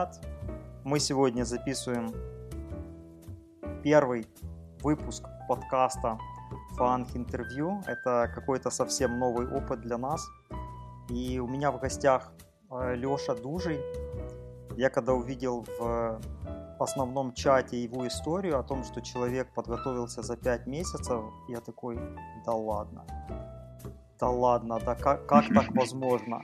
Ребят! Мы сегодня записываем первый выпуск подкаста Фанк Интервью. Это какой-то совсем новый опыт для нас. И у меня в гостях э, Леша Дужий. Я когда увидел в основном чате его историю о том, что человек подготовился за 5 месяцев, я такой, да ладно. Да ладно, да как, как так возможно?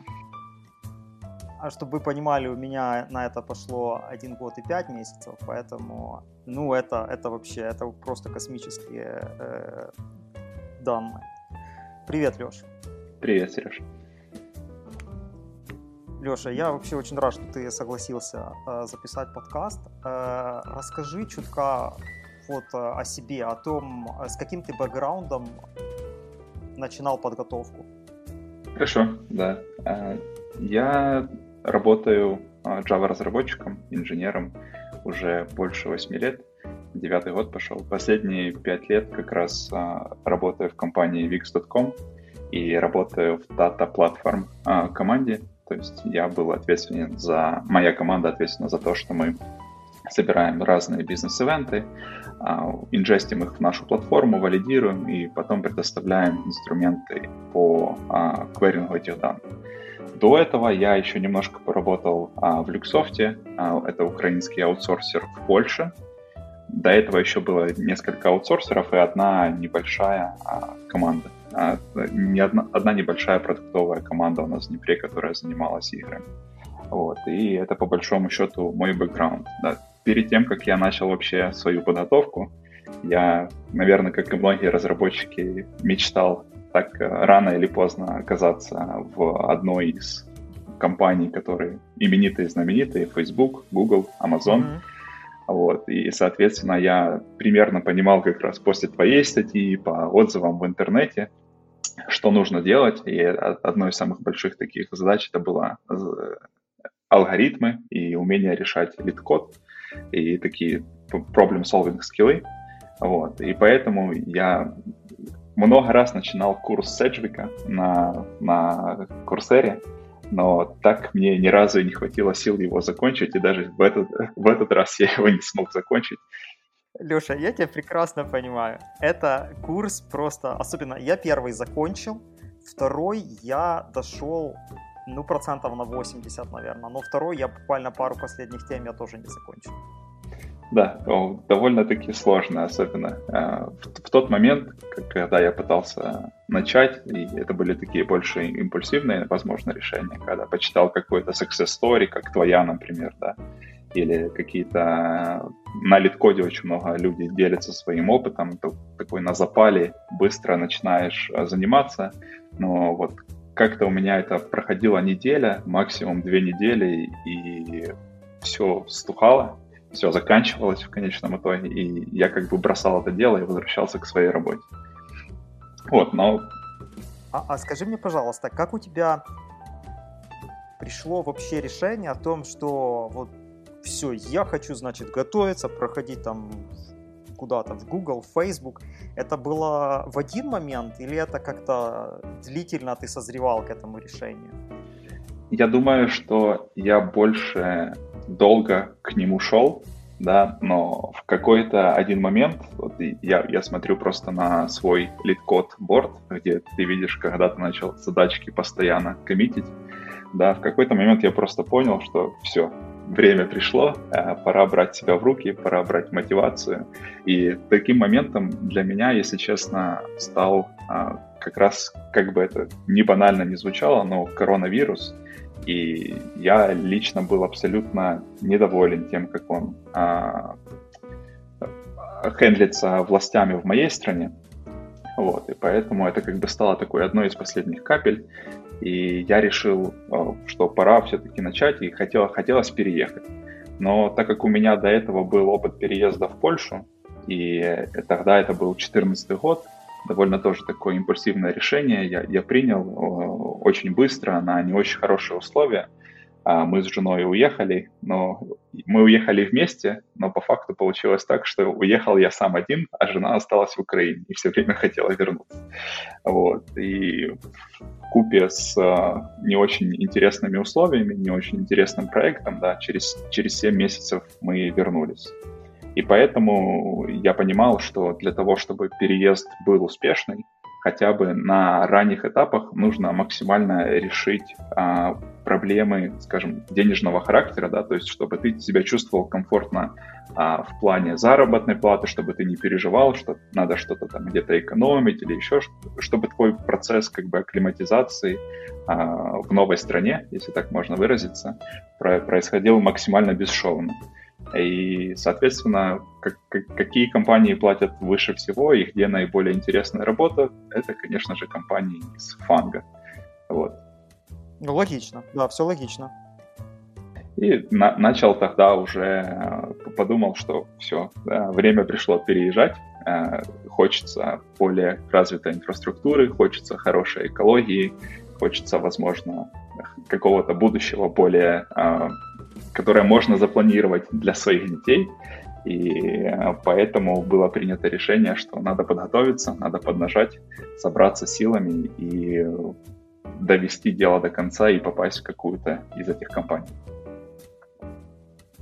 А чтобы вы понимали, у меня на это пошло один год и пять месяцев, поэтому, ну, это, это вообще, это просто космические э, данные. Привет, Леша. Привет, Сереж. Леша, я вообще очень рад, что ты согласился э, записать подкаст. Э, расскажи чутка вот э, о себе, о том, э, с каким ты бэкграундом начинал подготовку. Хорошо, да. Э, я Работаю а, Java-разработчиком, инженером уже больше 8 лет. Девятый год пошел. Последние пять лет как раз а, работаю в компании Wix.com и работаю в Data Platform а, команде. То есть я был ответственен за... Моя команда ответственна за то, что мы собираем разные бизнес-ивенты, инжестим их в нашу платформу, валидируем и потом предоставляем инструменты по кверингу этих данных. До этого я еще немножко поработал а, в Люксофте, а, это украинский аутсорсер в Польше. До этого еще было несколько аутсорсеров и одна небольшая а, команда. А, не одна, одна небольшая продуктовая команда у нас в Днепре, которая занималась играми. Вот, и это по большому счету мой бэкграунд. Да. Перед тем, как я начал вообще свою подготовку, я, наверное, как и многие разработчики, мечтал так э, рано или поздно оказаться в одной из компаний, которые именитые, знаменитые, Facebook, Google, Amazon. Mm-hmm. Вот, и, соответственно, я примерно понимал как раз после твоей статьи по отзывам в интернете, что нужно делать. И одной из самых больших таких задач это было э, алгоритмы и умение решать LeetCode и такие problem-solving скиллы. Вот. И поэтому я много раз начинал курс Седжвика на, на Курсере, но так мне ни разу не хватило сил его закончить, и даже в этот, в этот раз я его не смог закончить. Леша, я тебя прекрасно понимаю. Это курс просто, особенно я первый закончил, второй я дошел, ну, процентов на 80, наверное, но второй я буквально пару последних тем я тоже не закончил. Да, довольно-таки сложно, особенно э, в, тот момент, когда я пытался начать, и это были такие больше импульсивные, возможно, решения, когда почитал какой-то success story, как твоя, например, да, или какие-то на литкоде очень много людей делятся своим опытом, такой на запале быстро начинаешь э, заниматься, но вот как-то у меня это проходила неделя, максимум две недели, и все стухало, все заканчивалось в конечном итоге, и я как бы бросал это дело и возвращался к своей работе. Вот, но... А, а скажи мне, пожалуйста, как у тебя пришло вообще решение о том, что вот все, я хочу, значит, готовиться, проходить там куда-то в Google, в Facebook. Это было в один момент или это как-то длительно ты созревал к этому решению? Я думаю, что я больше долго к нему шел, да, но в какой-то один момент, вот я, я смотрю просто на свой лид-код борт, где ты видишь, когда ты начал задачки постоянно коммитить, да, в какой-то момент я просто понял, что все, время пришло, э, пора брать себя в руки, пора брать мотивацию. И таким моментом для меня, если честно, стал а, как раз, как бы это не банально не звучало, но коронавирус — и я лично был абсолютно недоволен тем, как он а, хендлится властями в моей стране. Вот, и поэтому это как бы стало такой одной из последних капель. И я решил, а, что пора все-таки начать, и хотел, хотелось переехать. Но так как у меня до этого был опыт переезда в Польшу, и тогда это был 2014 год, довольно тоже такое импульсивное решение я, я принял очень быстро на не очень хорошие условия. а, мы с женой уехали, но мы уехали вместе, но по факту получилось так, что уехал я сам один, а жена осталась в Украине и все время хотела вернуться. Вот. И в купе с а, не очень интересными условиями, не очень интересным проектом, да, через, через 7 месяцев мы вернулись. И поэтому я понимал, что для того, чтобы переезд был успешный, хотя бы на ранних этапах нужно максимально решить а, проблемы, скажем, денежного характера, да, то есть чтобы ты себя чувствовал комфортно а, в плане заработной платы, чтобы ты не переживал, что надо что-то там где-то экономить или еще чтобы твой процесс как бы акклиматизации а, в новой стране, если так можно выразиться, про- происходил максимально бесшовно. И, соответственно, как, как, какие компании платят выше всего и где наиболее интересная работа, это, конечно же, компании из фанга. Вот. Ну, логично, да, все логично. И на, начал тогда уже, э, подумал, что все, да, время пришло переезжать, э, хочется более развитой инфраструктуры, хочется хорошей экологии, хочется, возможно, какого-то будущего более э, которое можно запланировать для своих детей. И э, поэтому было принято решение, что надо подготовиться, надо поднажать, собраться силами и довести дело до конца и попасть в какую-то из этих компаний.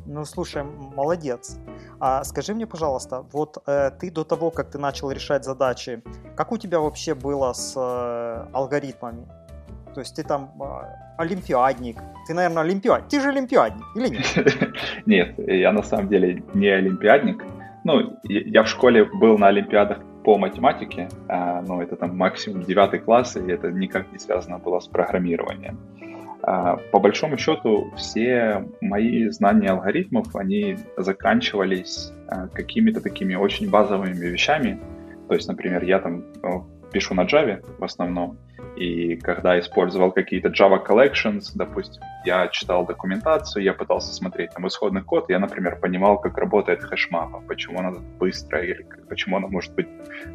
Ну, слушай, молодец. А скажи мне, пожалуйста, вот э, ты до того, как ты начал решать задачи, как у тебя вообще было с э, алгоритмами? То есть ты там э, олимпиадник. Ты, наверное, олимпиадник. Ты же олимпиадник, или нет? Нет, я на самом деле не олимпиадник. Ну, я в школе был на олимпиадах по математике, а, но это там максимум 9 класс, и это никак не связано было с программированием. А, по большому счету, все мои знания алгоритмов, они заканчивались а, какими-то такими очень базовыми вещами. То есть, например, я там пишу на Java в основном, и когда использовал какие-то Java Collections, допустим, я читал документацию, я пытался смотреть там исходный код, я, например, понимал, как работает хэшмапа, почему она быстро или почему она может быть,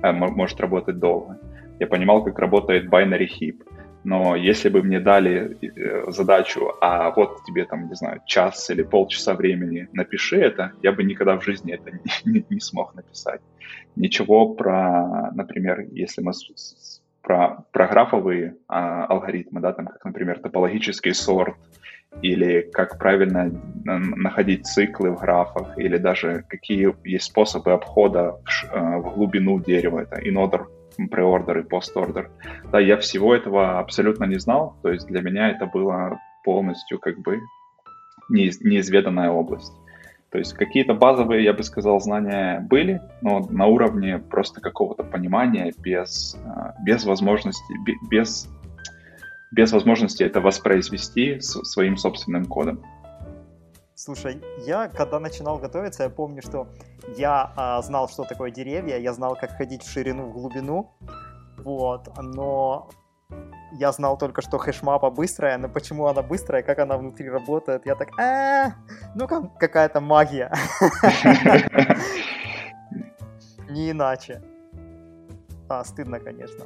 э, может работать долго. Я понимал, как работает binary heap. Но если бы мне дали э, задачу, а вот тебе там, не знаю, час или полчаса времени, напиши это, я бы никогда в жизни это не, не, не смог написать. Ничего про, например, если мы про, про графовые а, алгоритмы, да, там, как, например, топологический сорт, или как правильно находить циклы в графах, или даже какие есть способы обхода в, а, в глубину дерева, это in-order, pre-order и post-order. Да, я всего этого абсолютно не знал, то есть для меня это было полностью как бы неизведанная область. То есть какие-то базовые, я бы сказал, знания были, но на уровне просто какого-то понимания, без, а, без возможности, без, без возможности это воспроизвести своим собственным кодом. Слушай, я когда начинал готовиться, я помню, что я а, знал, что такое деревья, я знал, как ходить в ширину, в глубину, вот, но я знал только, что хэшмапа быстрая, но почему она быстрая, как она внутри работает, я так, а ну какая-то магия. Не иначе. А, стыдно, конечно.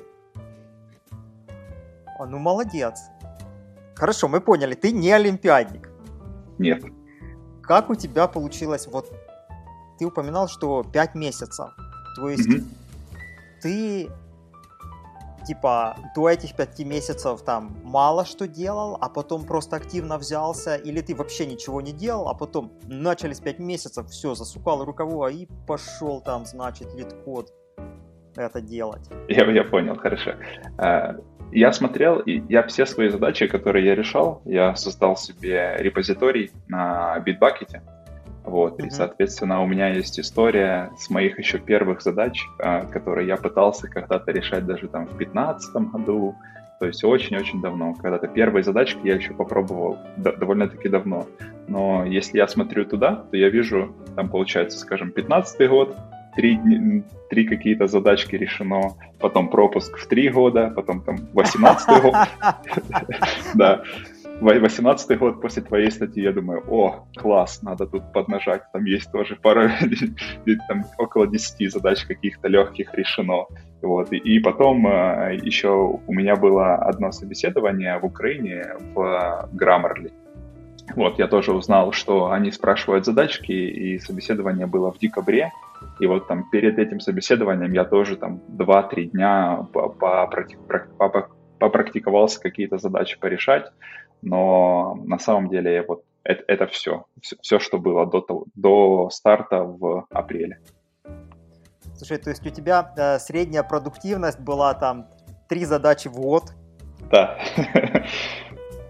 А, ну молодец. Хорошо, мы поняли, ты не олимпиадник. Нет. Как у тебя получилось, вот ты упоминал, что 5 месяцев. То есть mm-hmm. ты типа до этих пяти месяцев там мало что делал, а потом просто активно взялся, или ты вообще ничего не делал, а потом начались пять месяцев, все, засукал рукава и пошел там, значит, лид-код это делать. Я, я понял, хорошо. Я смотрел, и я все свои задачи, которые я решал, я создал себе репозиторий на Bitbucket, вот, mm-hmm. и, соответственно, у меня есть история с моих еще первых задач, а, которые я пытался когда-то решать даже там в 2015 году, то есть очень-очень давно. Когда-то первые задачки я еще попробовал д- довольно-таки давно. Но если я смотрю туда, то я вижу, там получается, скажем, 15 год, три, три какие-то задачки решено, потом пропуск в три года, потом там 18 год. Да. 18 год после твоей статьи, я думаю, о, класс, надо тут поднажать, там есть тоже пара, там около 10 задач каких-то легких решено. Вот. И, потом э, еще у меня было одно собеседование в Украине в Grammarly. Вот, я тоже узнал, что они спрашивают задачки, и собеседование было в декабре. И вот там перед этим собеседованием я тоже там 2-3 дня попрактиковался какие-то задачи порешать. Но на самом деле вот это, это все, все, все, что было до, того, до старта в апреле. Слушай, то есть у тебя э, средняя продуктивность была там три задачи в год? Да.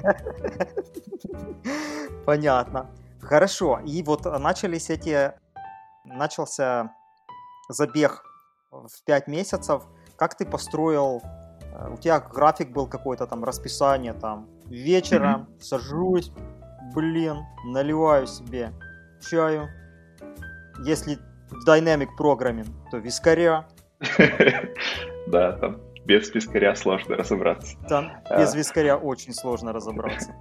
Понятно. Хорошо. И вот начались эти... Начался забег в 5 месяцев. Как ты построил... Э, у тебя график был какой-то там, расписание там. Вечером mm-hmm. сажусь, блин, наливаю себе чаю. Если Dynamic Programming, то вискаря. Да, там без вискаря сложно разобраться. Там а. без вискаря очень сложно разобраться.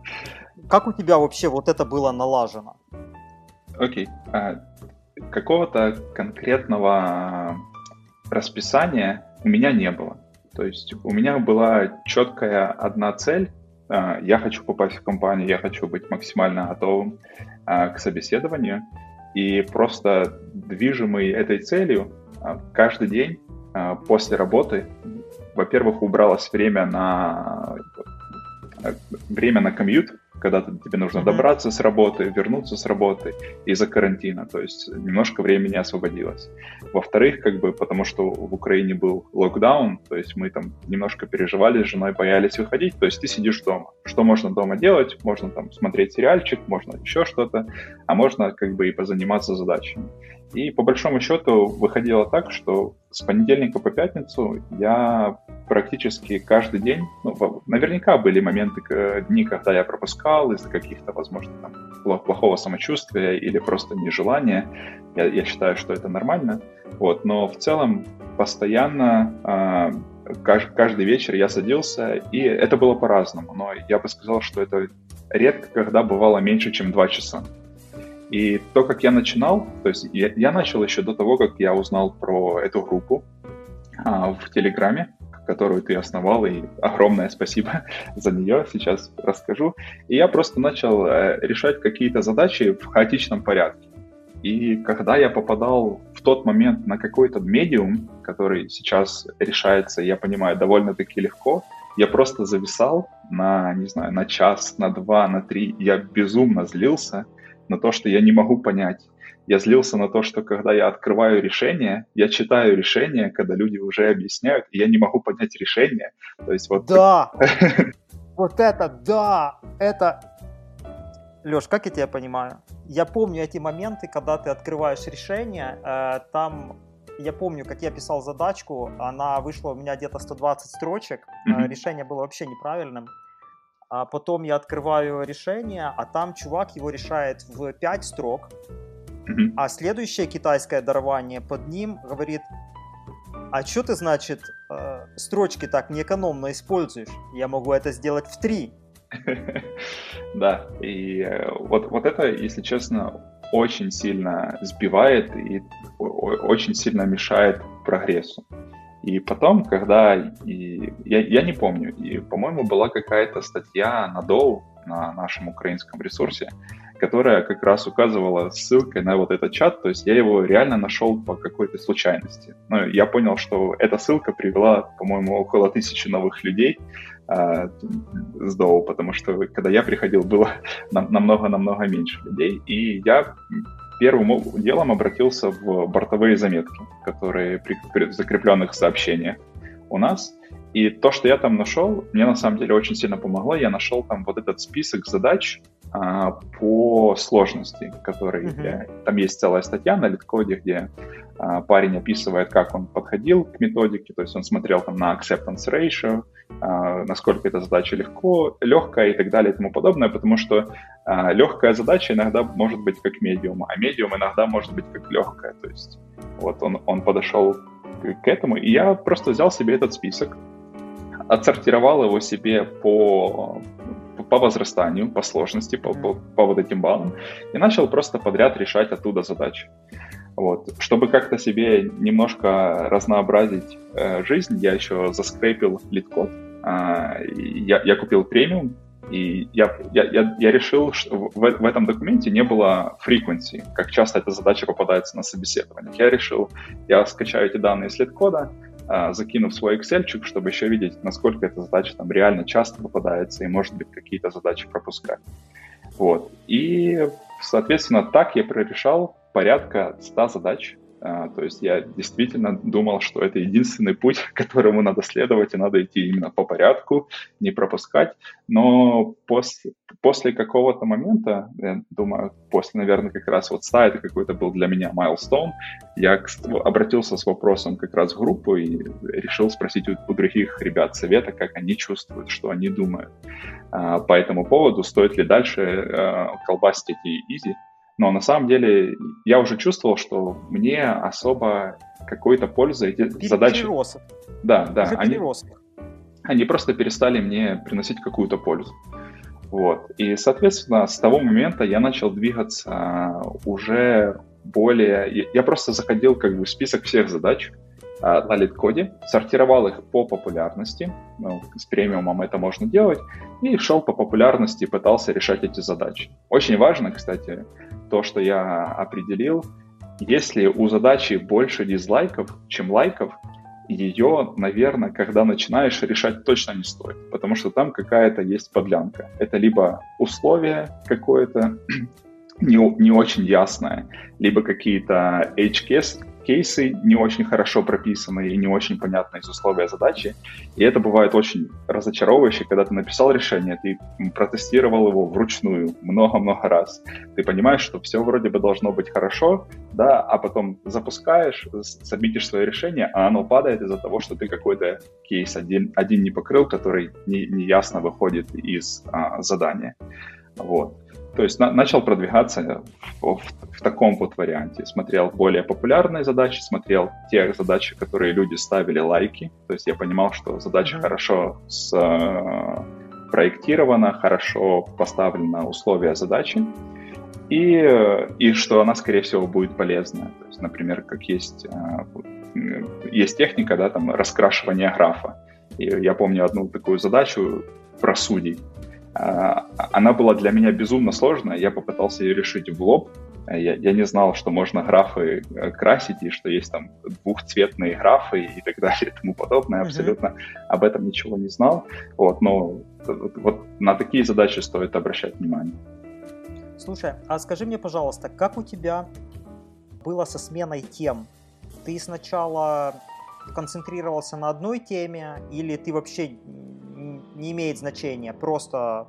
Как у тебя вообще вот это было налажено? Окей. А, какого-то конкретного расписания у меня не было. То есть у меня была четкая одна цель. А, я хочу попасть в компанию, я хочу быть максимально готовым к собеседованию. И просто движимый этой целью каждый день после работы во-первых, убралось время на время на комьют, когда тебе нужно добраться с работы, вернуться с работы из-за карантина, то есть немножко времени освободилось. Во-вторых, как бы потому что в Украине был локдаун, то есть мы там немножко переживали с женой, боялись выходить, то есть ты сидишь дома. Что можно дома делать? Можно там смотреть сериальчик, можно еще что-то, а можно как бы и позаниматься задачами. И по большому счету выходило так, что с понедельника по пятницу я практически каждый день, ну, наверняка были моменты, дни, когда я пропускал из-за каких-то, возможно, там, плохого самочувствия или просто нежелания. Я, я считаю, что это нормально. Вот, но в целом постоянно э, каждый, вечер я садился, и это было по-разному. Но я бы сказал, что это редко когда бывало меньше, чем два часа. И то, как я начинал, то есть я, я начал еще до того, как я узнал про эту группу а, в Телеграме, которую ты основал, и огромное спасибо за нее, сейчас расскажу. И я просто начал э, решать какие-то задачи в хаотичном порядке. И когда я попадал в тот момент на какой-то медиум, который сейчас решается, я понимаю, довольно-таки легко, я просто зависал на, не знаю, на час, на два, на три. Я безумно злился, на то, что я не могу понять. Я злился на то, что когда я открываю решение, я читаю решение, когда люди уже объясняют, и я не могу понять решение. То есть вот... Да! Вот это, да! Это... Леш, как я тебя понимаю? Я помню эти моменты, когда ты открываешь решение, э, там я помню, как я писал задачку, она вышла у меня где-то 120 строчек, mm-hmm. решение было вообще неправильным а потом я открываю решение, а там чувак его решает в 5 строк, mm-hmm. а следующее китайское дарование под ним говорит, а что ты, значит, э, строчки так неэкономно используешь? Я могу это сделать в 3. Да, и э, вот, вот это, если честно, очень сильно сбивает и очень сильно мешает прогрессу. И потом, когда и, я, я не помню, и, по-моему, была какая-то статья на Доу на нашем украинском ресурсе, которая как раз указывала ссылкой на вот этот чат, то есть я его реально нашел по какой-то случайности. Ну, я понял, что эта ссылка привела, по-моему, около тысячи новых людей э, с Доу, потому что когда я приходил, было намного-намного меньше людей. И я первым делом обратился в бортовые заметки, которые при, при закрепленных сообщениях у нас. И то, что я там нашел, мне на самом деле очень сильно помогло. Я нашел там вот этот список задач а, по сложности, который mm-hmm. там есть целая статья на литкоде, где а, парень описывает, как он подходил к методике, то есть он смотрел там на acceptance ratio, а, насколько эта задача легко, легкая и так далее и тому подобное, потому что а, легкая задача иногда может быть как медиум, а медиум иногда может быть как легкая. То есть вот он, он подошел к этому, и я просто взял себе этот список, отсортировал его себе по, по возрастанию, по сложности, по, по, по вот этим баллам, и начал просто подряд решать оттуда задачи. Вот. Чтобы как-то себе немножко разнообразить э, жизнь, я еще заскрепил лид-код. Э, я, я купил премиум, И я, я, я, решил, что в, в этом документе не было frequency, как часто эта задача попадается на собеседованиях. Я решил, я скачаю эти данные с лид-кода, а, закину в свой Excel, чтобы еще видеть, насколько эта задача там реально часто попадается и, может быть, какие-то задачи пропускать. Вот. И, соответственно, так я прорешал порядка 100 задач то есть я действительно думал, что это единственный путь, которому надо следовать, и надо идти именно по порядку, не пропускать. Но после, после какого-то момента, я думаю, после, наверное, как раз вот 100, это какой-то был для меня milestone, я обратился с вопросом как раз в группу и решил спросить у, у других ребят совета, как они чувствуют, что они думают а, по этому поводу, стоит ли дальше а, колбасить эти изи но на самом деле я уже чувствовал, что мне особо какой-то пользы эти Пере- задачи... Перерос. Да, да. Уже они, они просто перестали мне приносить какую-то пользу. Вот. И, соответственно, с того момента я начал двигаться уже более... Я просто заходил как бы в список всех задач, а, на лид-коде, сортировал их по популярности, ну, с премиумом это можно делать, и шел по популярности и пытался решать эти задачи. Очень важно, кстати, то, что я определил, если у задачи больше дизлайков, чем лайков, ее, наверное, когда начинаешь решать, точно не стоит, потому что там какая-то есть подлянка. Это либо условие какое-то не, не очень ясное, либо какие-то edge кейсы не очень хорошо прописаны и не очень понятны из условия задачи. И это бывает очень разочаровывающе, когда ты написал решение, ты протестировал его вручную много-много раз. Ты понимаешь, что все вроде бы должно быть хорошо, да, а потом запускаешь, сабмитишь свое решение, а оно падает из-за того, что ты какой-то кейс один, один не покрыл, который не, не ясно выходит из а, задания. Вот. То есть на, начал продвигаться в, в, в таком вот варианте. Смотрел более популярные задачи, смотрел те задачи, которые люди ставили лайки. То есть я понимал, что задача mm-hmm. хорошо э, проектирована, хорошо поставлена условия задачи. И, и что она, скорее всего, будет полезна. То есть, например, как есть, э, есть техника, да, там, раскрашивания графа. И я помню одну такую задачу про судей. А, она была для меня безумно сложная. Я попытался ее решить в лоб. Я, я не знал, что можно графы э, красить, и что есть там двухцветные графы и так далее и тому подобное. Mm-hmm. Абсолютно об этом ничего не знал. Вот, но вот на такие задачи стоит обращать внимание. Слушай, а скажи мне, пожалуйста, как у тебя было со сменой тем? Ты сначала концентрировался на одной теме, или ты вообще не имеет значения, просто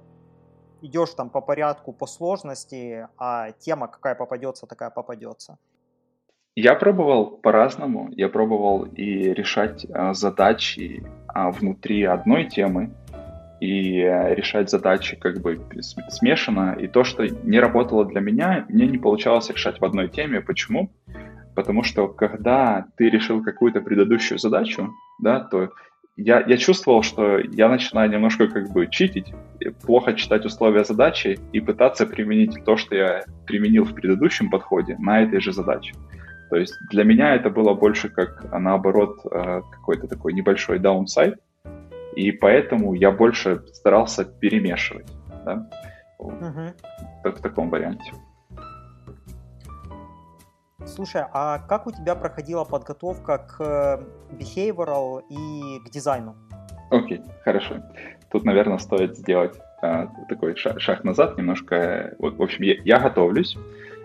идешь там по порядку, по сложности, а тема какая попадется, такая попадется. Я пробовал по-разному. Я пробовал и решать а, задачи а, внутри одной темы, и решать задачи как бы смешанно. И то, что не работало для меня, мне не получалось решать в одной теме. Почему? Потому что когда ты решил какую-то предыдущую задачу, да, то я, я чувствовал, что я начинаю немножко как бы читить, плохо читать условия задачи и пытаться применить то, что я применил в предыдущем подходе на этой же задаче. То есть для меня это было больше как, наоборот, э, какой-то такой небольшой даунсайд, и поэтому я больше старался перемешивать, да, угу. в таком варианте. Слушай, а как у тебя проходила подготовка к э, behavioral и к дизайну? Окей, okay, хорошо. Тут, наверное, стоит сделать а, такой шаг, назад немножко. Вот, в общем, я, я готовлюсь,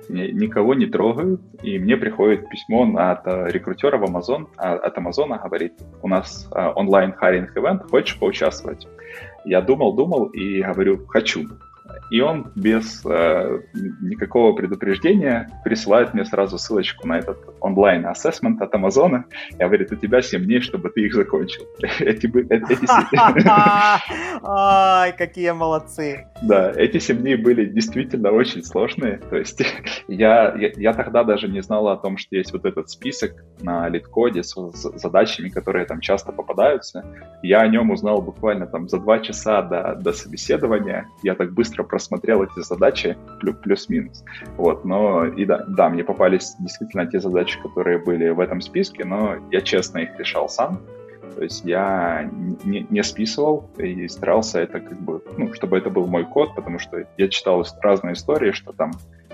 никого не трогаю, и мне приходит письмо от рекрутера в Amazon, а, от Амазона, говорит, у нас а, онлайн хайринг ивент, хочешь поучаствовать? Я думал, думал и говорю, хочу и он без э, никакого предупреждения присылает мне сразу ссылочку на этот онлайн-ассессмент от Амазона и говорит, у тебя 7 дней, чтобы ты их закончил. Эти, Ай, какие молодцы. Да, эти 7 дней были действительно очень сложные. То есть я, я, я тогда даже не знал о том, что есть вот этот список на лид-коде с задачами, которые там часто попадаются. Я о нем узнал буквально там за 2 часа до, до собеседования. Я так быстро просмотрел эти задачи плюс-минус. Вот, но и да, да, мне попались действительно те задачи, которые были в этом списке, но я честно их решал сам. То есть я не, не списывал и старался это как бы, ну, чтобы это был мой код, потому что я читал разные истории, что там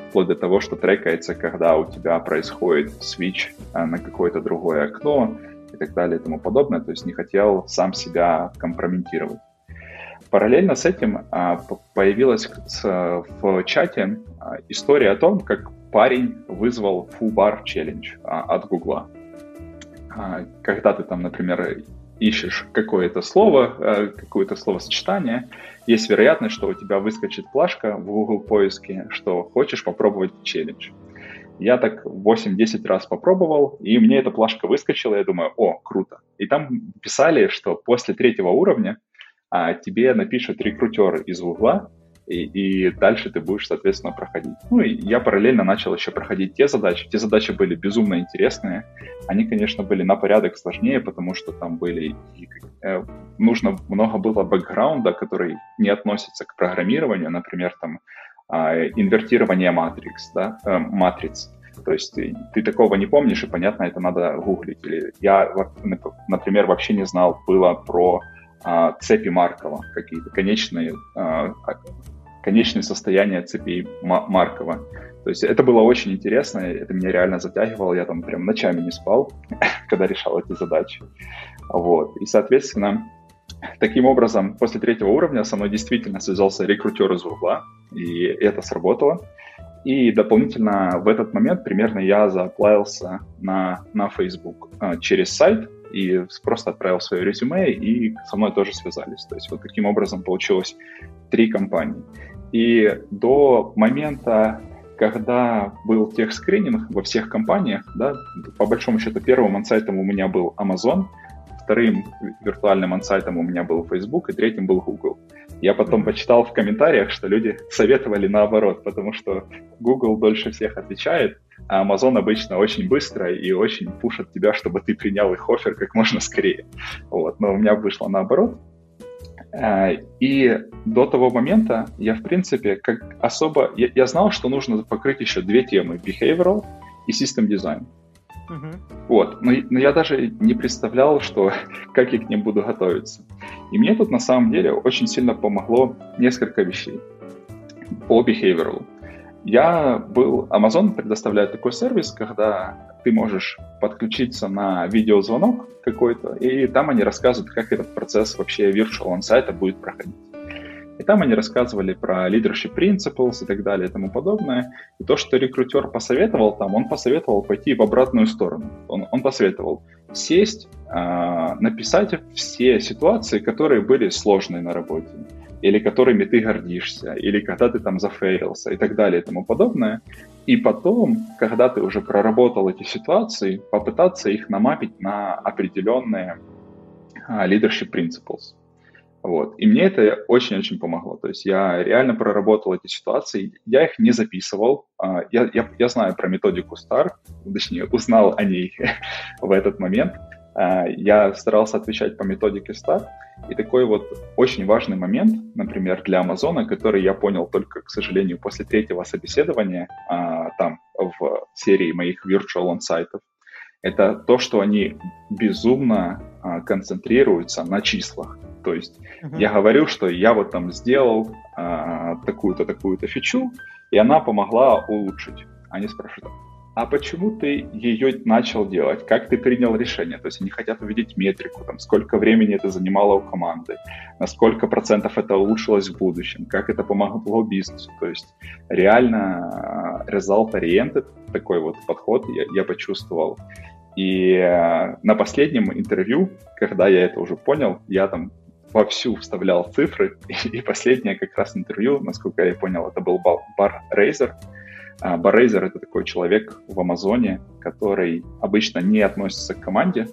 вплоть до того, что трекается, когда у тебя происходит свич а, на какое-то другое окно и так далее и тому подобное. То есть не хотел сам себя компрометировать. Параллельно с этим а, появилась в чате а, история о том, как парень вызвал full bar challenge от Гугла. А, когда ты там, например, ищешь какое-то слово, какое-то словосочетание, есть вероятность, что у тебя выскочит плашка в Google поиске, что хочешь попробовать челлендж. Я так 8-10 раз попробовал, и мне эта плашка выскочила, я думаю, о, круто. И там писали, что после третьего уровня а, тебе напишет рекрутер из Гугла, и, и дальше ты будешь, соответственно, проходить. Ну, и я параллельно начал еще проходить те задачи. Те задачи были безумно интересные. Они, конечно, были на порядок сложнее, потому что там были... И, э, нужно много было бэкграунда, который не относится к программированию, например, там э, инвертирование матрикс, да, э, матриц. То есть ты, ты такого не помнишь, и, понятно, это надо гуглить. Или я, например, вообще не знал, было про а, цепи Маркова, какие-то конечные а, конечное состояние цепей Маркова. То есть это было очень интересно, это меня реально затягивало, я там прям ночами не спал, когда решал эти задачи. Вот. И, соответственно, таким образом, после третьего уровня со мной действительно связался рекрутер из угла, и это сработало. И дополнительно в этот момент примерно я заплавился на, на Facebook а, через сайт, и просто отправил свое резюме, и со мной тоже связались. То есть вот таким образом получилось три компании. И до момента, когда был техскрининг во всех компаниях, да, по большому счету первым ансайтом у меня был Amazon, вторым виртуальным ансайтом у меня был Facebook, и третьим был Google. Я потом почитал в комментариях, что люди советовали наоборот, потому что Google дольше всех отвечает, а Amazon обычно очень быстро и очень пушит тебя, чтобы ты принял их офер как можно скорее. Вот. Но у меня вышло наоборот. А, и до того момента я, в принципе, как особо... Я, я знал, что нужно покрыть еще две темы. Behavioral и System Design. Uh-huh. Вот. Но, но я даже не представлял, что как я к ним буду готовиться. И мне тут на самом деле очень сильно помогло несколько вещей по Behavioral. Я был... Amazon предоставляет такой сервис, когда ты можешь подключиться на видеозвонок какой-то, и там они рассказывают, как этот процесс вообще virtual on будет проходить. И там они рассказывали про leadership principles и так далее и тому подобное. И то, что рекрутер посоветовал там, он посоветовал пойти в обратную сторону. Он, он посоветовал сесть, э, написать все ситуации, которые были сложные на работе или которыми ты гордишься, или когда ты там зафейлился и так далее и тому подобное. И потом, когда ты уже проработал эти ситуации, попытаться их намапить на определенные uh, leadership principles. Вот. И мне это очень-очень помогло. То есть я реально проработал эти ситуации, я их не записывал. А, я, я, я знаю про методику STAR, точнее, узнал о ней в этот момент. А, я старался отвечать по методике STAR, и такой вот очень важный момент, например, для Амазона, который я понял только, к сожалению, после третьего собеседования а, там в серии моих virtual on-сайтов, это то, что они безумно а, концентрируются на числах. То есть uh-huh. я говорю, что я вот там сделал а, такую-то, такую-то фичу, и она помогла улучшить. Они спрашивают, а почему ты ее начал делать? Как ты принял решение? То есть они хотят увидеть метрику, там, сколько времени это занимало у команды, на сколько процентов это улучшилось в будущем, как это помогло бизнесу. То есть реально э, result-oriented такой вот подход я, я почувствовал. И э, на последнем интервью, когда я это уже понял, я там вовсю вставлял цифры, и, последнее как раз интервью, насколько я понял, это был бар Razer, а, Баррейзер — это такой человек в Амазоне, который обычно не относится к команде,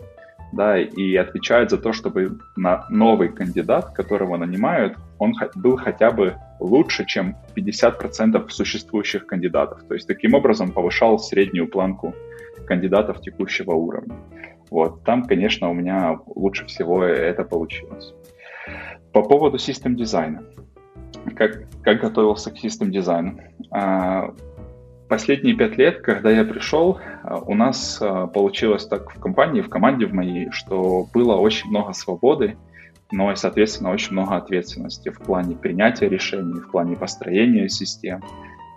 да, и отвечает за то, чтобы на новый кандидат, которого нанимают, он был хотя бы лучше, чем 50% существующих кандидатов. То есть таким образом повышал среднюю планку кандидатов текущего уровня. Вот, там, конечно, у меня лучше всего это получилось. По поводу систем дизайна. Как, как готовился к систем дизайну? А, последние пять лет, когда я пришел, у нас получилось так в компании, в команде в моей, что было очень много свободы, но и, соответственно, очень много ответственности в плане принятия решений, в плане построения систем.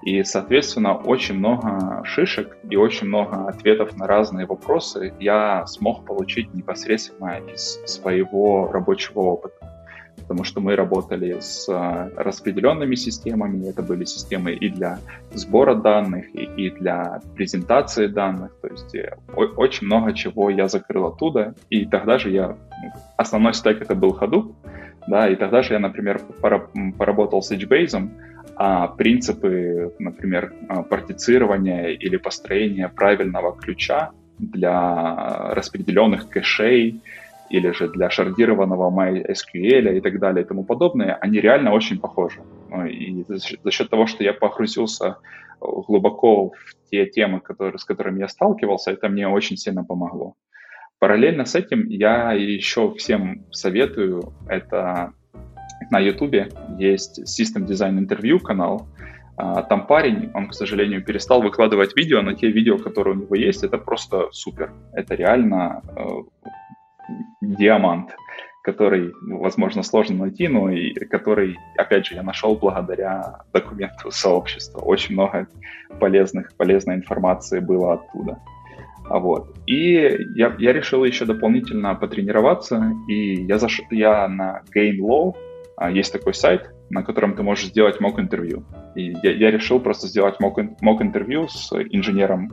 И, соответственно, очень много шишек и очень много ответов на разные вопросы я смог получить непосредственно из своего рабочего опыта. Потому что мы работали с а, распределенными системами, это были системы и для сбора данных, и, и для презентации данных. То есть э, очень много чего я закрыл оттуда. И тогда же я... Ну, основной стек это был Hadoop, да, и тогда же я, например, поработал с HBase, а принципы, например, а, партицирования или построения правильного ключа для распределенных кэшей или же для шардированного MySQL и так далее и тому подобное, они реально очень похожи. Ну, и за счет того, что я погрузился глубоко в те темы, которые, с которыми я сталкивался, это мне очень сильно помогло. Параллельно с этим я еще всем советую, это на YouTube есть System Design Interview канал. А, там парень, он, к сожалению, перестал выкладывать видео, но те видео, которые у него есть, это просто супер. Это реально э, диамант, который, возможно, сложно найти, но и который, опять же, я нашел благодаря документу сообщества. Очень много полезных, полезной информации было оттуда. А вот. И я, я решил еще дополнительно потренироваться, и я, заш... я на Gain Law а, есть такой сайт, на котором ты можешь сделать мок-интервью. И я, я решил просто сделать мок-интервью с инженером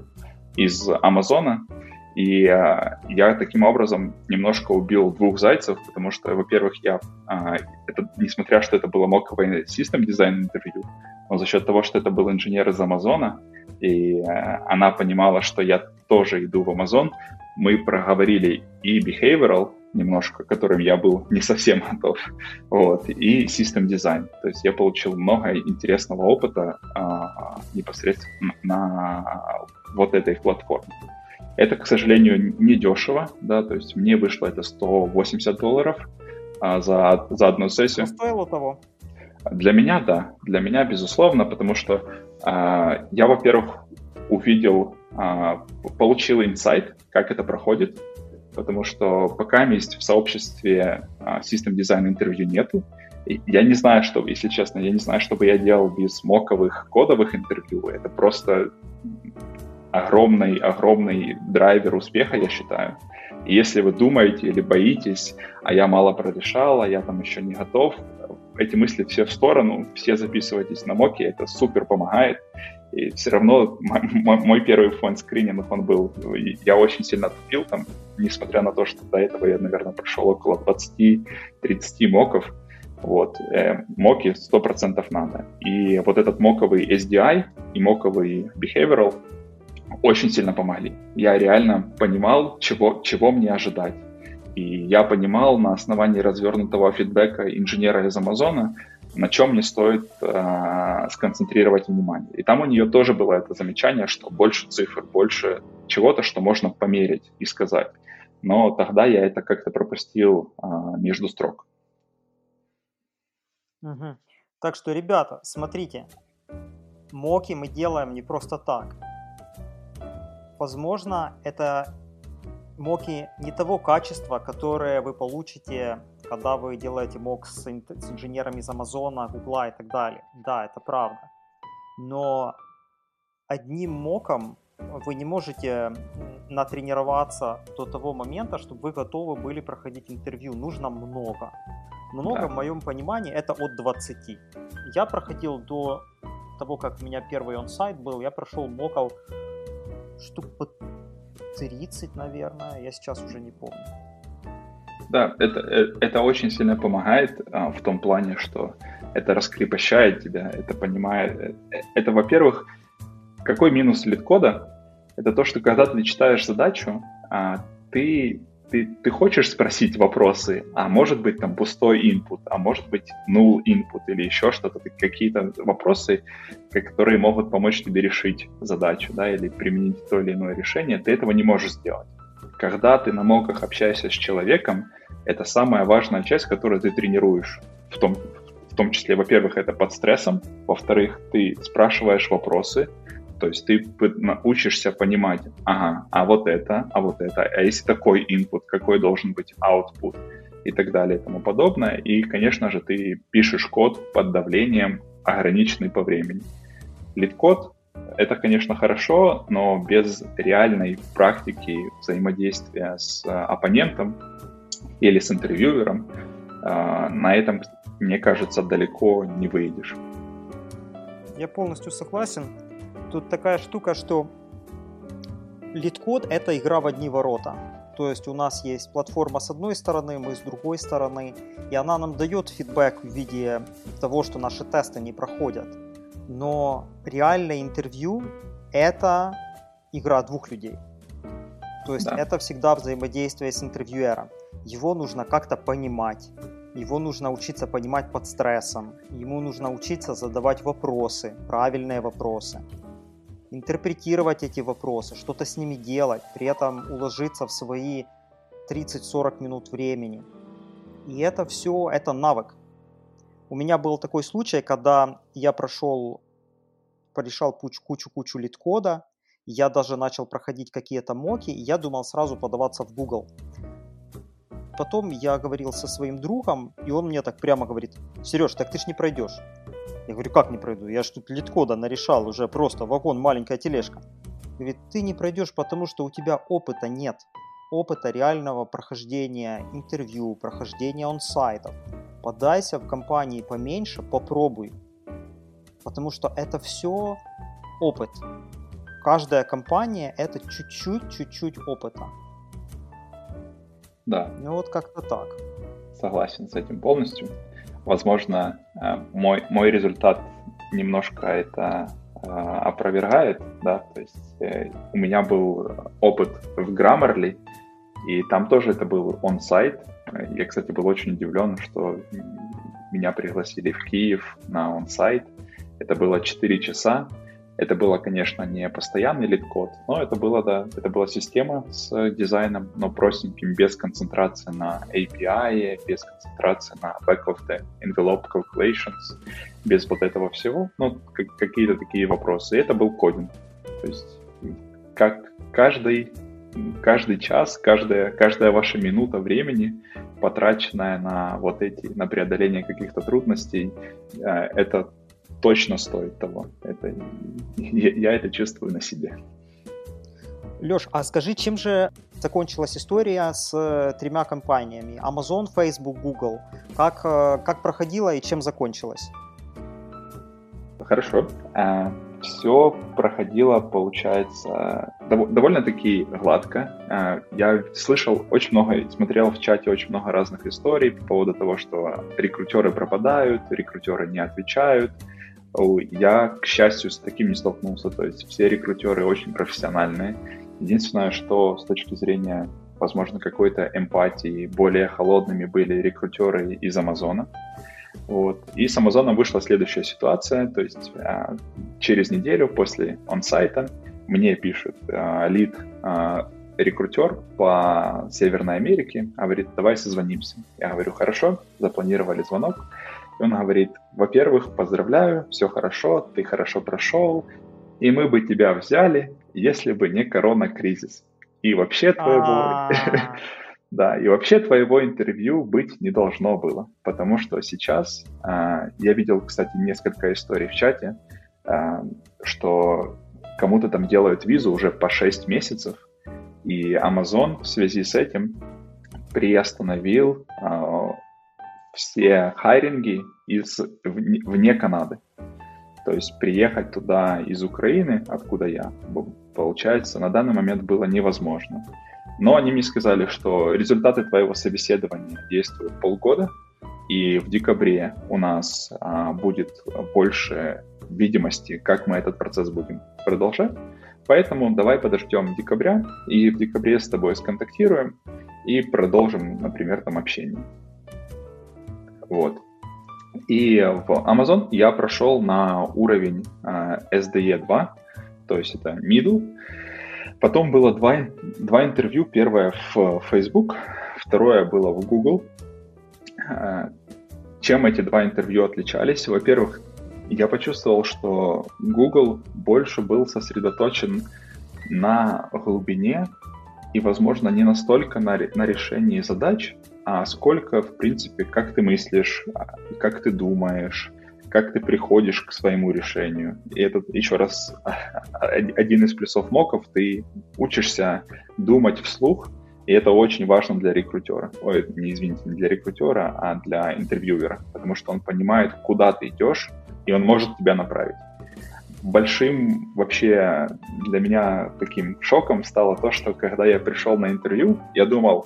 из Амазона, и а, я таким образом немножко убил двух зайцев, потому что, во-первых, я, а, это, несмотря что это было моковое систем дизайн интервью, но за счет того, что это был инженер из Амазона, и а, она понимала, что я тоже иду в Амазон, мы проговорили и behavioral, немножко, которым я был не совсем готов, вот, и систем дизайн. То есть я получил много интересного опыта а, непосредственно на вот этой платформе. Это, к сожалению, не дешево, да, то есть мне вышло это 180 долларов а, за, за одну сессию. Стоило того? Для меня, да, для меня, безусловно, потому что а, я, во-первых, увидел, а, получил инсайт, как это проходит, потому что пока есть в сообществе а, System Design интервью нету. Я не знаю, что, если честно, я не знаю, что бы я делал без моковых кодовых интервью. Это просто огромный, огромный драйвер успеха, я считаю. И если вы думаете или боитесь, а я мало прорешал, а я там еще не готов, эти мысли все в сторону, все записывайтесь на моке, это супер помогает. И все равно мой, мой первый фон скрининг, он был, я очень сильно тупил там, несмотря на то, что до этого я, наверное, прошел около 20-30 моков, вот, э, моки 100% надо. И вот этот моковый SDI и моковый behavioral очень сильно помогли. Я реально понимал, чего, чего мне ожидать. И я понимал на основании развернутого фидбэка инженера из Амазона, на чем мне стоит э, сконцентрировать внимание. И там у нее тоже было это замечание, что больше цифр, больше чего-то, что можно померить и сказать. Но тогда я это как-то пропустил э, между строк. Угу. Так что, ребята, смотрите, моки мы делаем не просто так. Возможно, это моки не того качества, которое вы получите когда вы делаете мок с, с инженерами из Амазона, Гугла и так далее. Да, это правда. Но одним моком вы не можете натренироваться до того момента, чтобы вы готовы были проходить интервью. Нужно много. Много, да. в моем понимании, это от 20. Я проходил до того, как у меня первый онсайт был, я прошел моков штук по 30, наверное, я сейчас уже не помню. Да, это, э, это очень сильно помогает а, в том плане, что это раскрепощает тебя, это понимает. Э, это, во-первых, какой минус лид-кода? Это то, что когда ты читаешь задачу, а, ты, ты, ты хочешь спросить вопросы, а может быть там пустой input, а может быть null input или еще что-то, какие-то вопросы, которые могут помочь тебе решить задачу, да, или применить то или иное решение, ты этого не можешь сделать. Когда ты на моках общаешься с человеком, это самая важная часть, которую ты тренируешь. В том, в том числе, во-первых, это под стрессом, во-вторых, ты спрашиваешь вопросы, То есть ты учишься понимать, ага, а вот это, а вот это, а если такой input, какой должен быть output и так далее и тому подобное. И, конечно же, ты пишешь код под давлением, ограниченный по времени. LeetCode — это, конечно, хорошо, но без реальной практики взаимодействия с оппонентом или с интервьюером а, на этом, мне кажется, далеко не выйдешь. Я полностью согласен. Тут такая штука, что LeetCode — это игра в одни ворота. То есть у нас есть платформа с одной стороны, мы с другой стороны, и она нам дает фидбэк в виде того, что наши тесты не проходят. Но реальное интервью — это игра двух людей. То есть да. это всегда взаимодействие с интервьюером. Его нужно как-то понимать, его нужно учиться понимать под стрессом, ему нужно учиться задавать вопросы, правильные вопросы, интерпретировать эти вопросы, что-то с ними делать, при этом уложиться в свои 30-40 минут времени. И это все, это навык. У меня был такой случай, когда я прошел, порешал кучу-кучу лид-кода, я даже начал проходить какие-то моки, и я думал сразу подаваться в Google потом я говорил со своим другом, и он мне так прямо говорит, Сереж, так ты ж не пройдешь. Я говорю, как не пройду? Я ж тут литкода нарешал, уже просто вагон, маленькая тележка. Говорит, ты не пройдешь, потому что у тебя опыта нет. Опыта реального прохождения интервью, прохождения онсайтов. Подайся в компании поменьше, попробуй. Потому что это все опыт. Каждая компания это чуть-чуть, чуть-чуть опыта. Да. Ну вот как-то так. Согласен с этим полностью. Возможно, э, мой, мой результат немножко это э, опровергает, да, то есть э, у меня был опыт в Grammarly, и там тоже это был on-site. Я, кстати, был очень удивлен, что меня пригласили в Киев на on-site. Это было 4 часа, это было, конечно, не постоянный LeetCode, но это, было, да, это была system design ом, но простеньким, без концентрации на API, без концентрации на back of the envelope calculations, без вот этого всего, ну, какие-то такие вопросы. И это был кодинг. То есть как каждый, каждый час, каждая, каждая ваша минута времени, потраченная на вот эти, на преодоление каких-то трудностей, э, это точно стоит того. Это, я, я это чувствую на себе. Леш, а скажи, чем же закончилась история с э, тремя компаниями? Amazon, Facebook, Google. Как, э, как проходила и чем закончилась? Хорошо. А, Все проходило, получается, довольно-таки гладко. А, я слышал очень много, смотрел в чате очень много разных историй по поводу того, что рекрутеры пропадают, рекрутеры не отвечают, я, к счастью, с таким не столкнулся. То есть все рекрутеры очень профессиональные. Единственное, что с точки зрения, возможно, какой-то эмпатии, более холодными были рекрутеры из Амазона. Вот. И с Амазоном вышла следующая ситуация, то есть а, через неделю после онсайта мне пишет а, лид а, рекрутер по Северной Америке, говорит, давай созвонимся. Я говорю, хорошо, запланировали звонок. Он говорит, во-первых, поздравляю, все хорошо, ты хорошо прошел, и мы бы тебя взяли, если бы не корона-кризис. И вообще твоего... А. Да, и вообще твоего интервью быть не должно было, потому что сейчас а, я видел, кстати, несколько историй в чате, а, что кому-то там делают визу уже по 6 месяцев, и Amazon в связи с этим приостановил все хайринги из, вне Канады. То есть приехать туда из Украины, откуда я, получается, на данный момент было невозможно. Но они мне сказали, что результаты твоего собеседования действуют полгода, и в декабре у нас а, будет больше видимости, как мы этот процесс будем продолжать. Поэтому давай подождем декабря, и в декабре с тобой сконтактируем и продолжим, например, там общение. Вот. И в Amazon я прошел на уровень э, SDE 2, то есть это middle. Потом было два, два интервью. Первое в Facebook, второе было в Google. Э, чем эти два интервью отличались? Во-первых, я почувствовал, что Google больше был сосредоточен на глубине и, возможно, не настолько на, на решении задач, а сколько, в принципе, как ты мыслишь, а, как ты думаешь, как ты приходишь к своему решению. И это еще раз один из плюсов моков, ты учишься думать вслух, и это очень важно для рекрутера. Ой, не извините, не для рекрутера, а для интервьюера, потому что он понимает, куда ты идешь, и он может тебя направить. Большим вообще для меня таким шоком стало то, что когда я пришел на интервью, я думал,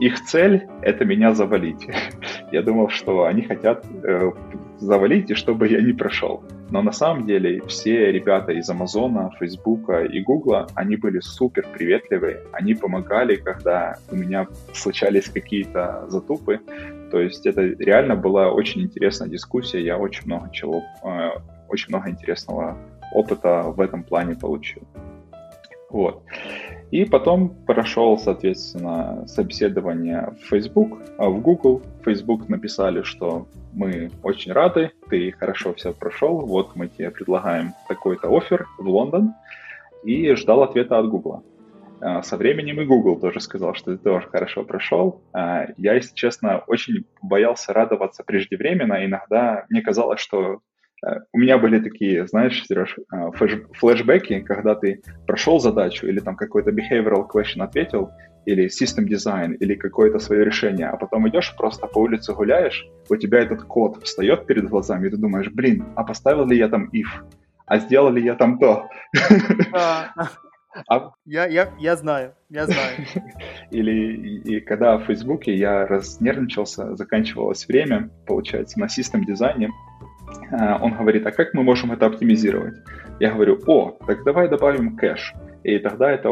их цель — это меня завалить. я думал, что они хотят э, завалить, и чтобы я не прошел. Но на самом деле все ребята из Амазона, Фейсбука и Гугла, они были супер приветливые. Они помогали, когда у меня случались какие-то затупы. То есть это реально была очень интересная дискуссия. Я очень много чего, э, очень много интересного опыта в этом плане получил. Вот. И потом прошел, соответственно, собеседование в Facebook, а в Google. В Facebook написали, что мы очень рады, ты хорошо все прошел, вот мы тебе предлагаем такой-то офер в Лондон. И ждал ответа от Google. А, со временем и Google тоже сказал, что ты тоже хорошо прошел. А, я, если честно, очень боялся радоваться преждевременно. Иногда мне казалось, что у меня были такие, знаешь, Сереж, э, флешбеки, когда ты прошел задачу или там какой-то behavioral question ответил, или system design, или какое-то свое решение, а потом идешь просто по улице гуляешь, у тебя этот код встает перед глазами, и ты думаешь, блин, а поставил ли я там if? А сделал ли я там то? А... Я, я, я знаю, я знаю. Или и когда в Фейсбуке я разнервничался, заканчивалось время, получается, на систем дизайне, он говорит, а как мы можем это оптимизировать? Я говорю, о, так давай добавим кэш. И тогда это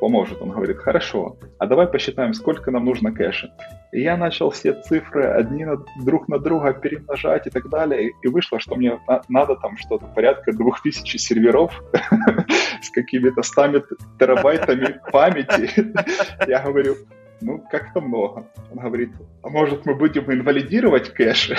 поможет. Он говорит, хорошо, а давай посчитаем, сколько нам нужно кэша. И я начал все цифры одни на, друг на друга перемножать и так далее. И вышло, что мне на, надо там что-то порядка двух тысяч серверов с какими-то 100 терабайтами памяти. Я говорю, ну, как-то много. Он говорит, а может мы будем инвалидировать кэш?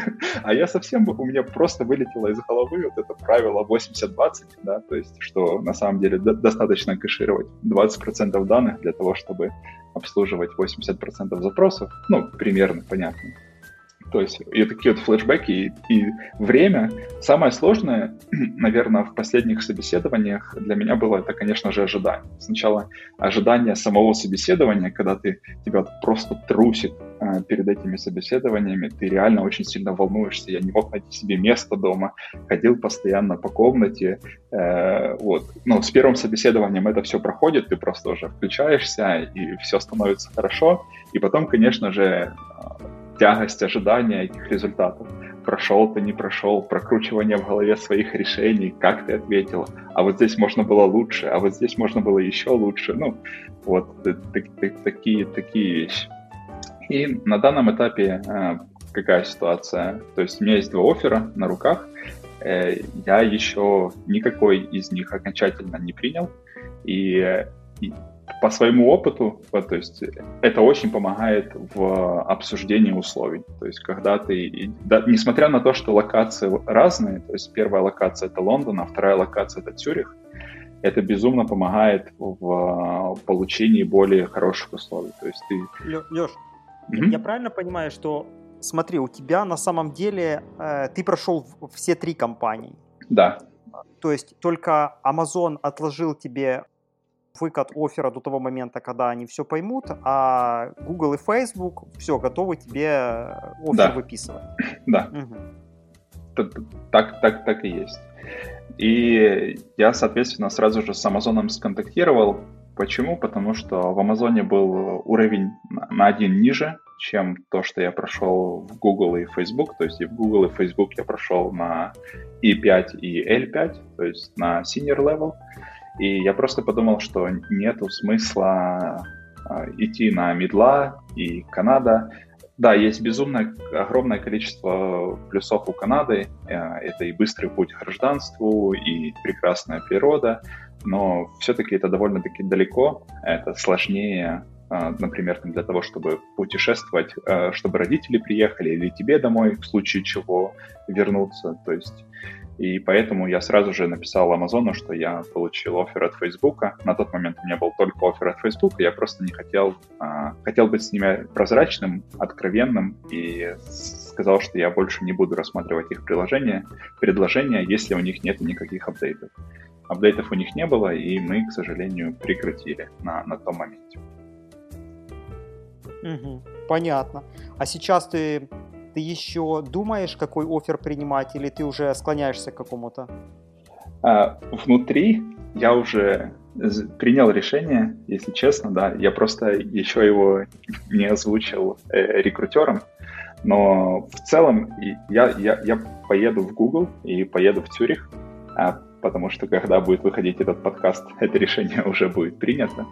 а я совсем, у меня просто вылетело из головы вот это правило 80-20, да, то есть, что на самом деле достаточно кэшировать 20% данных для того, чтобы обслуживать 80% запросов. Ну, примерно, понятно. То есть и такие вот флешбеки, и, и время. Самое сложное, наверное, в последних собеседованиях для меня было это, конечно же, ожидание. Сначала ожидание самого собеседования, когда ты тебя просто трусит э, перед этими собеседованиями, ты реально очень сильно волнуешься. Я не мог найти себе место дома, ходил постоянно по комнате. Э, вот. Но с первым собеседованием это все проходит, ты просто уже включаешься, и все становится хорошо. И потом, конечно же, тягость ожидания этих результатов. Прошел ты, не прошел, прокручивание в голове своих решений, как ты ответил, а вот здесь можно было лучше, а вот здесь можно было еще лучше. Ну, вот такие, такие вещи. И на данном этапе э, какая ситуация? То есть у меня есть два оффера на руках, э, я еще никакой из них окончательно не принял, и, и по своему опыту, то есть это очень помогает в обсуждении условий. То есть когда ты, да, несмотря на то, что локации разные, то есть первая локация это Лондон, а вторая локация это Цюрих, это безумно помогает в получении более хороших условий. То есть ты... Леш, mm-hmm. я правильно понимаю, что смотри, у тебя на самом деле э, ты прошел все три компании. Да. То есть только Amazon отложил тебе выкат оффера до того момента, когда они все поймут, а Google и Facebook все готовы тебе оффер да. выписывать. Да. Угу. Так, так, так и есть. И я, соответственно, сразу же с Амазоном сконтактировал. Почему? Потому что в Амазоне был уровень на один ниже, чем то, что я прошел в Google и Facebook. То есть и в Google, и Facebook я прошел на E5 и L5, то есть на senior level. И я просто подумал, что нету смысла а, идти на медла и Канада. Да, есть безумное огромное количество плюсов у Канады. Э, это и быстрый путь к гражданству, и прекрасная природа, но все-таки это довольно-таки далеко, это сложнее а, например, для того, чтобы путешествовать, а, чтобы родители приехали или тебе домой, в случае чего вернуться. То есть и поэтому я сразу же написал Амазону, что я получил офер от Фейсбука. На тот момент у меня был только офер от Фейсбука, я просто не хотел, а, хотел быть с ними прозрачным, откровенным и сказал, что я больше не буду рассматривать их приложения, предложения, если у них нет никаких апдейтов. Апдейтов у них не было, и мы, к сожалению, прекратили на, на том моменте. Угу, понятно. А сейчас ты ты еще думаешь, какой офер принимать, или ты уже склоняешься к какому-то? А, внутри я уже принял решение, если честно, да. Я просто еще его не озвучил э, рекрутерам, но в целом я, я, я поеду в Google и поеду в Цюрих, а, потому что когда будет выходить этот подкаст, это решение уже будет принято,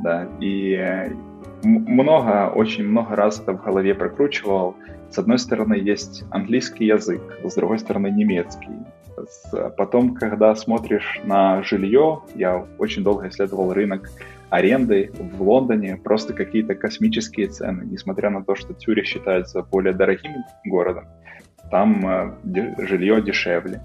да. И э, много, очень много раз это в голове прокручивал, с одной стороны, есть английский язык, с другой стороны, немецкий. Потом, когда смотришь на жилье, я очень долго исследовал рынок аренды в Лондоне, просто какие-то космические цены, несмотря на то, что Тюрих считается более дорогим городом, там э, жилье дешевле.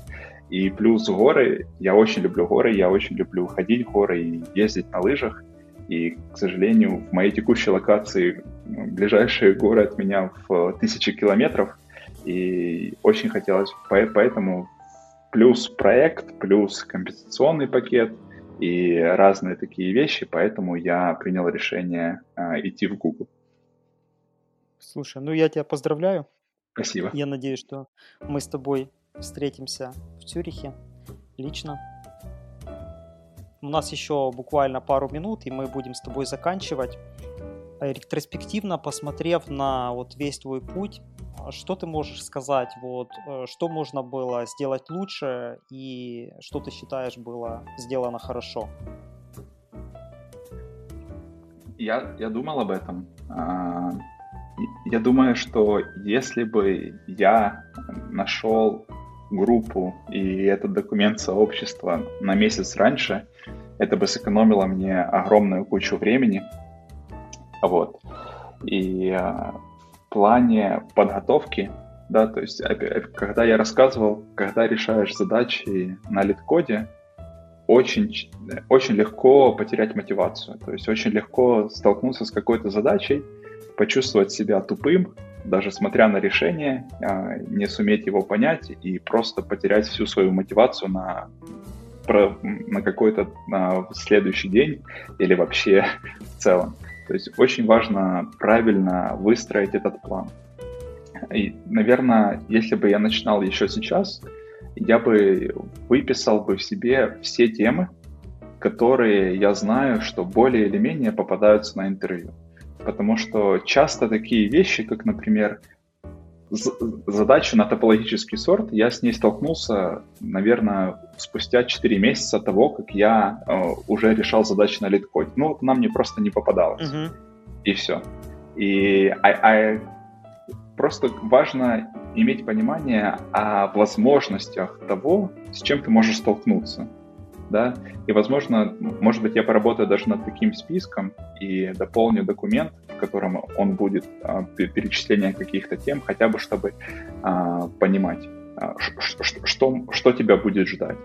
И плюс горы, я очень люблю горы, я очень люблю ходить в горы и ездить на лыжах. И, к сожалению, в моей текущей локации ближайшие горы от меня в тысячи километров, и очень хотелось, поэтому плюс проект, плюс компенсационный пакет и разные такие вещи, поэтому я принял решение э, идти в Google. Слушай, ну я тебя поздравляю. Спасибо. Я надеюсь, что мы с тобой встретимся в Цюрихе лично. У нас еще буквально пару минут, и мы будем с тобой заканчивать. Ретроспективно посмотрев на вот весь твой путь, что ты можешь сказать, вот, э, что можно было сделать лучше и что ты считаешь было сделано хорошо? Я, я думал об этом. А, я думаю, что если бы я нашел группу и этот документ сообщества на месяц раньше, это бы сэкономило мне огромную кучу времени. Вот. И а, в плане подготовки, да, то есть когда я рассказывал, когда решаешь задачи на лид-коде, очень, очень легко потерять мотивацию. То есть очень легко столкнуться с какой-то задачей, почувствовать себя тупым, даже смотря на решение, а, не суметь его понять и просто потерять всю свою мотивацию на, на какой-то на следующий день или вообще в целом. То есть очень важно правильно выстроить этот план. И, наверное, если бы я начинал еще сейчас, я бы выписал бы в себе все темы, которые я знаю, что более или менее попадаются на интервью потому что часто такие вещи, как, например, задача на топологический сорт, я с ней столкнулся, наверное, спустя 4 месяца того, как я э, уже решал задачи на литкоде. Ну, вот она мне просто не попадалась. Uh-huh. И все. И а, а, просто важно иметь понимание о возможностях того, с чем ты можешь столкнуться да, и, возможно, может быть, я поработаю даже над таким списком и дополню документ, в котором он будет а, перечисление каких-то тем, хотя бы чтобы а, понимать, а, что, что, что тебя будет ждать.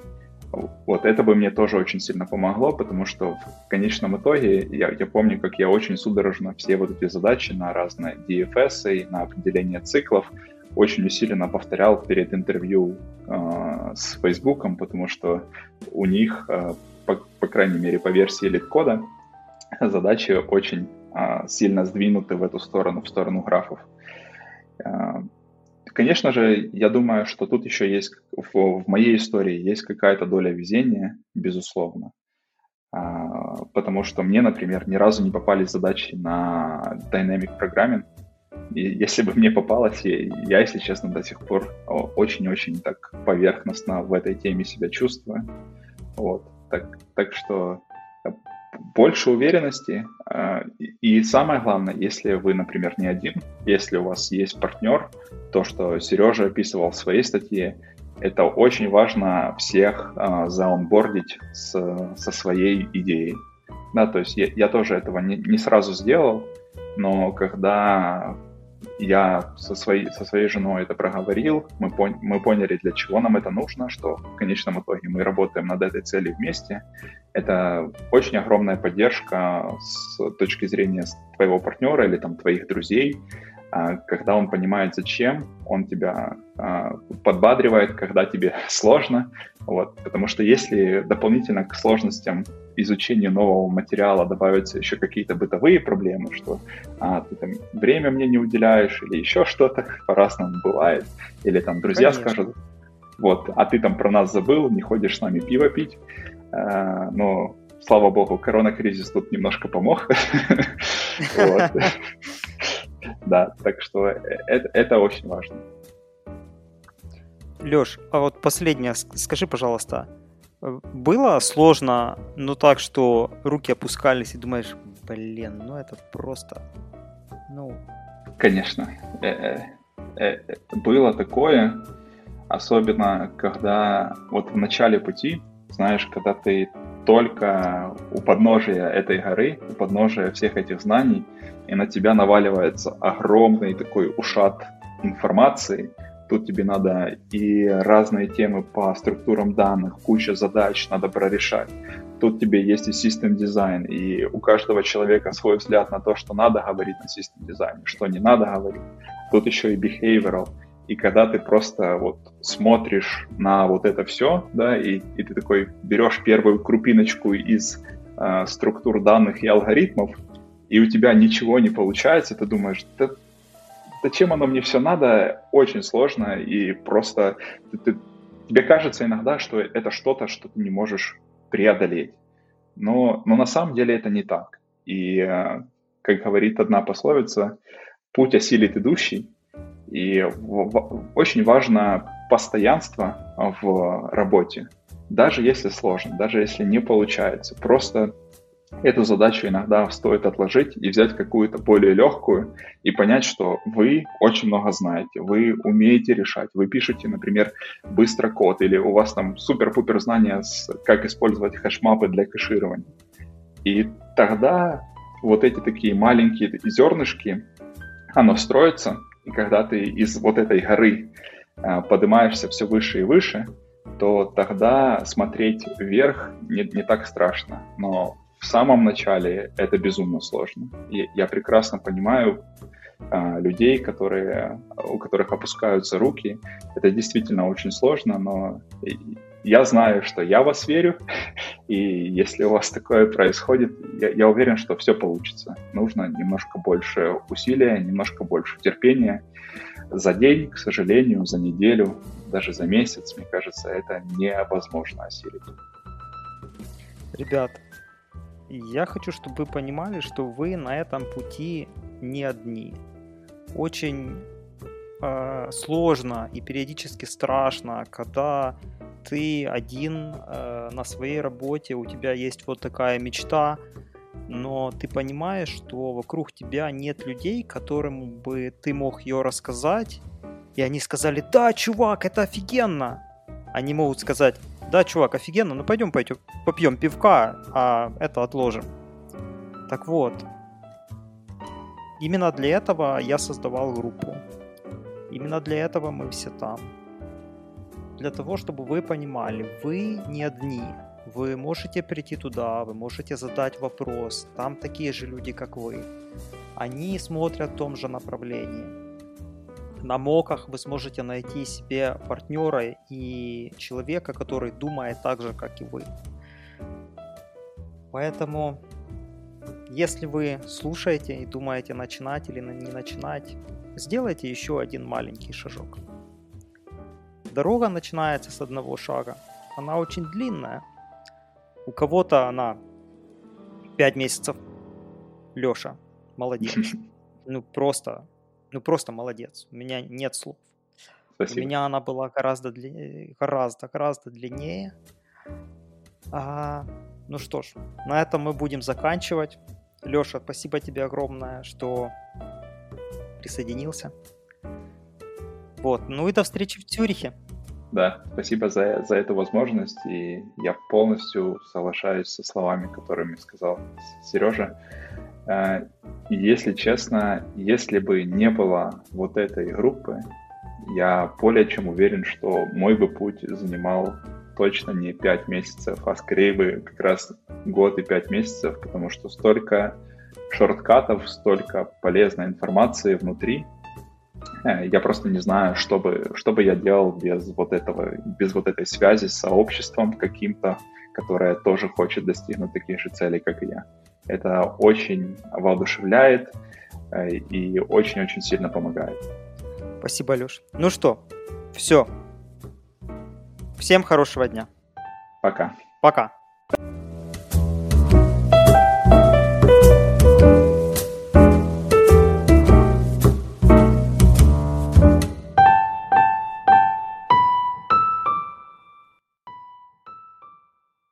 Вот это бы мне тоже очень сильно помогло, потому что в конечном итоге я, я помню, как я очень судорожно все вот эти задачи на разные DFS и на определение циклов очень усиленно повторял перед интервью э, с Фейсбуком, потому что у них, э, по, по крайней мере, по версии лид-кода, задачи очень э, сильно сдвинуты в эту сторону, в сторону графов. Э, конечно же, я думаю, что тут еще есть, в, в моей истории есть какая-то доля везения, безусловно. Потому что мне, например, ни разу не попались задачи на Dynamic Programming, и если бы мне попалось, я, я, если честно, до сих пор очень-очень так поверхностно в этой теме себя чувствую. Вот. Так, так что э, больше уверенности. Э, и самое главное, если вы, например, не один, если у вас есть партнер, то, что Сережа описывал в своей статье, это очень важно всех э, заонбордить с, со своей идеей. Да, то есть я, я тоже этого не, не сразу сделал, но когда я со своей, со своей женой это проговорил, мы, пон, мы поняли, для чего нам это нужно, что в конечном итоге мы работаем над этой целью вместе. Это очень огромная поддержка с точки зрения твоего партнера или там твоих друзей, когда он понимает, зачем, он тебя а, подбадривает, когда тебе сложно. Вот. Потому что если дополнительно к сложностям изучения нового материала добавятся еще какие-то бытовые проблемы, что а, ты там время мне не уделяешь или еще что-то, по-разному бывает, или там друзья Конечно. скажут, вот, а ты там про нас забыл, не ходишь с нами пиво пить, а, но слава богу, корона-кризис тут немножко помог. Да, так что э, это, это очень важно. Леш, а вот последнее, скажи, пожалуйста, э, было сложно, но так, что руки опускались и думаешь, блин, ну это просто, ну... Конечно, э, было такое, особенно когда вот в начале пути, знаешь, когда ты только у подножия этой горы, у подножия всех этих знаний, и на тебя наваливается огромный такой ушат информации. Тут тебе надо и разные темы по структурам данных, куча задач надо прорешать. Тут тебе есть и систем дизайн, и у каждого человека свой взгляд на то, что надо говорить на систем дизайне, что не надо говорить. Тут еще и behavioral. И когда ты просто вот смотришь на вот это все, да, и, и ты такой берешь первую крупиночку из э, структур данных и алгоритмов, и у тебя ничего не получается, ты думаешь, да, зачем оно мне все надо, очень сложно, и просто ты, ты, тебе кажется иногда, что это что-то, что ты не можешь преодолеть. Но, но на самом деле это не так. И, э, как говорит одна пословица, путь осилит идущий, и очень важно постоянство в работе, даже если сложно, даже если не получается. Просто эту задачу иногда стоит отложить и взять какую-то более легкую и понять, что вы очень много знаете, вы умеете решать, вы пишете, например, быстро код или у вас там супер-пупер знания, с, как использовать хэшмапы для кэширования. И тогда вот эти такие маленькие зернышки, оно строится, и когда ты из вот этой горы э, поднимаешься все выше и выше, то тогда смотреть вверх не, не так страшно. Но в самом начале это безумно сложно. И я прекрасно понимаю э, людей, которые, у которых опускаются руки. Это действительно очень сложно, но я знаю, что я вас верю, и если у вас такое происходит, я, я уверен, что все получится. Нужно немножко больше усилия, немножко больше терпения. За день, к сожалению, за неделю, даже за месяц, мне кажется, это невозможно осилить. Ребят, я хочу, чтобы вы понимали, что вы на этом пути не одни. Очень э, сложно и периодически страшно, когда ты один э, на своей работе, у тебя есть вот такая мечта, но ты понимаешь, что вокруг тебя нет людей, которым бы ты мог ее рассказать, и они сказали, да, чувак, это офигенно. Они могут сказать, да, чувак, офигенно, ну пойдем, пойдем, попьем пивка, а это отложим. Так вот, именно для этого я создавал группу. Именно для этого мы все там для того, чтобы вы понимали, вы не одни. Вы можете прийти туда, вы можете задать вопрос. Там такие же люди, как вы. Они смотрят в том же направлении. На моках вы сможете найти себе партнера и человека, который думает так же, как и вы. Поэтому, если вы слушаете и думаете начинать или не начинать, сделайте еще один маленький шажок. Дорога начинается с одного шага. Она очень длинная. У кого-то она 5 месяцев. Леша, молодец. Ну просто, ну просто молодец. У меня нет слов. Спасибо. У меня она была гораздо, дли... гораздо, гораздо длиннее. А, ну что ж, на этом мы будем заканчивать. Леша, спасибо тебе огромное, что присоединился. Вот, ну и до встречи в Цюрихе. Да, спасибо за, за эту возможность, и я полностью соглашаюсь со словами, которыми сказал Сережа. Э, если честно, если бы не было вот этой группы, я более чем уверен, что мой бы путь занимал точно не 5 месяцев, а скорее бы как раз год и 5 месяцев, потому что столько шорткатов, столько полезной информации внутри. Э, я просто не знаю, что бы, что бы я делал без вот этого, без вот этой связи с сообществом каким-то, которое тоже хочет достигнуть таких же целей, как и я. Это очень воодушевляет э, и очень-очень сильно помогает. Спасибо, Леш. Ну что, все. Всем хорошего дня. Пока. Пока.